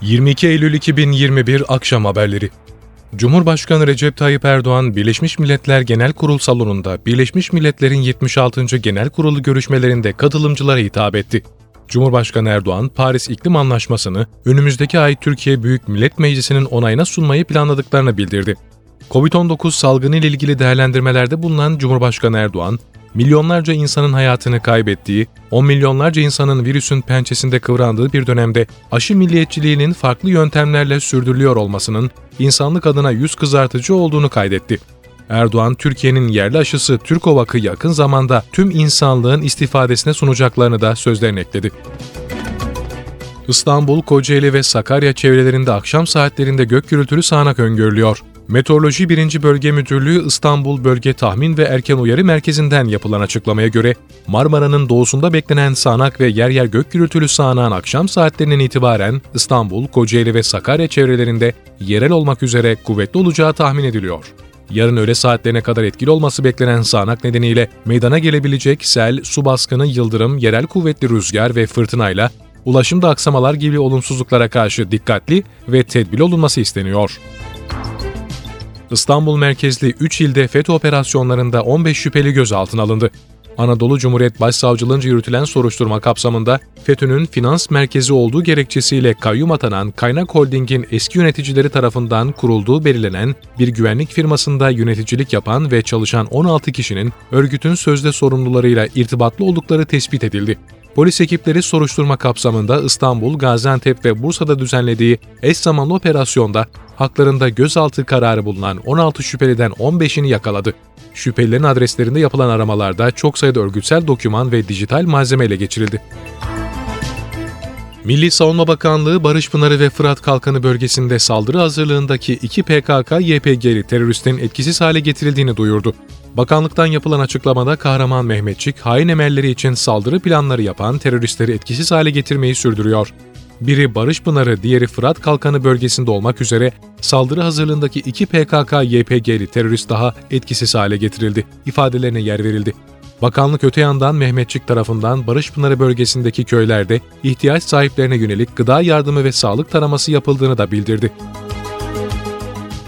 22 Eylül 2021 Akşam Haberleri Cumhurbaşkanı Recep Tayyip Erdoğan, Birleşmiş Milletler Genel Kurul salonunda Birleşmiş Milletler'in 76. Genel Kurulu görüşmelerinde katılımcılara hitap etti. Cumhurbaşkanı Erdoğan, Paris İklim Anlaşması'nı önümüzdeki ay Türkiye Büyük Millet Meclisi'nin onayına sunmayı planladıklarını bildirdi. Covid-19 salgını ile ilgili değerlendirmelerde bulunan Cumhurbaşkanı Erdoğan, milyonlarca insanın hayatını kaybettiği, on milyonlarca insanın virüsün pençesinde kıvrandığı bir dönemde aşı milliyetçiliğinin farklı yöntemlerle sürdürülüyor olmasının insanlık adına yüz kızartıcı olduğunu kaydetti. Erdoğan, Türkiye'nin yerli aşısı Türkovak'ı yakın zamanda tüm insanlığın istifadesine sunacaklarını da sözlerine ekledi. İstanbul, Kocaeli ve Sakarya çevrelerinde akşam saatlerinde gök gürültülü sağanak öngörülüyor. Meteoroloji 1. Bölge Müdürlüğü İstanbul Bölge Tahmin ve Erken Uyarı Merkezi'nden yapılan açıklamaya göre Marmara'nın doğusunda beklenen sağanak ve yer yer gök gürültülü sağanağın akşam saatlerinden itibaren İstanbul, Kocaeli ve Sakarya çevrelerinde yerel olmak üzere kuvvetli olacağı tahmin ediliyor. Yarın öğle saatlerine kadar etkili olması beklenen sağanak nedeniyle meydana gelebilecek sel, su baskını, yıldırım, yerel kuvvetli rüzgar ve fırtınayla ulaşımda aksamalar gibi olumsuzluklara karşı dikkatli ve tedbirli olunması isteniyor. İstanbul merkezli 3 ilde FETÖ operasyonlarında 15 şüpheli gözaltına alındı. Anadolu Cumhuriyet Başsavcılığınca yürütülen soruşturma kapsamında FETÖ'nün finans merkezi olduğu gerekçesiyle kayyum atanan Kaynak Holding'in eski yöneticileri tarafından kurulduğu belirlenen bir güvenlik firmasında yöneticilik yapan ve çalışan 16 kişinin örgütün sözde sorumlularıyla irtibatlı oldukları tespit edildi. Polis ekipleri soruşturma kapsamında İstanbul, Gaziantep ve Bursa'da düzenlediği eş zamanlı operasyonda haklarında gözaltı kararı bulunan 16 şüpheliden 15'ini yakaladı. Şüphelilerin adreslerinde yapılan aramalarda çok sayıda örgütsel doküman ve dijital malzeme ele geçirildi. Milli Savunma Bakanlığı Barış Pınarı ve Fırat Kalkanı bölgesinde saldırı hazırlığındaki iki PKK-YPG'li teröristin etkisiz hale getirildiğini duyurdu. Bakanlıktan yapılan açıklamada Kahraman Mehmetçik, hain emelleri için saldırı planları yapan teröristleri etkisiz hale getirmeyi sürdürüyor. Biri Barış Pınarı, diğeri Fırat Kalkanı bölgesinde olmak üzere saldırı hazırlığındaki iki PKK-YPG'li terörist daha etkisiz hale getirildi. İfadelerine yer verildi. Bakanlık öte yandan Mehmetçik tarafından Barış Pınarı bölgesindeki köylerde ihtiyaç sahiplerine yönelik gıda yardımı ve sağlık taraması yapıldığını da bildirdi.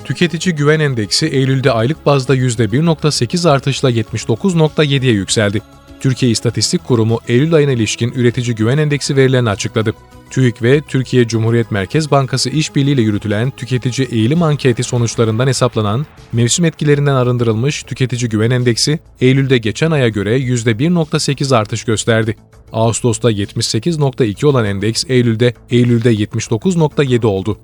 Tüketici Güven Endeksi Eylül'de aylık bazda %1.8 artışla 79.7'ye yükseldi. Türkiye İstatistik Kurumu Eylül ayına ilişkin üretici güven endeksi verilerini açıkladı. TÜİK ve Türkiye Cumhuriyet Merkez Bankası işbirliğiyle yürütülen tüketici eğilim anketi sonuçlarından hesaplanan mevsim etkilerinden arındırılmış tüketici güven endeksi Eylül'de geçen aya göre %1.8 artış gösterdi. Ağustos'ta 78.2 olan endeks Eylül'de Eylül'de 79.7 oldu.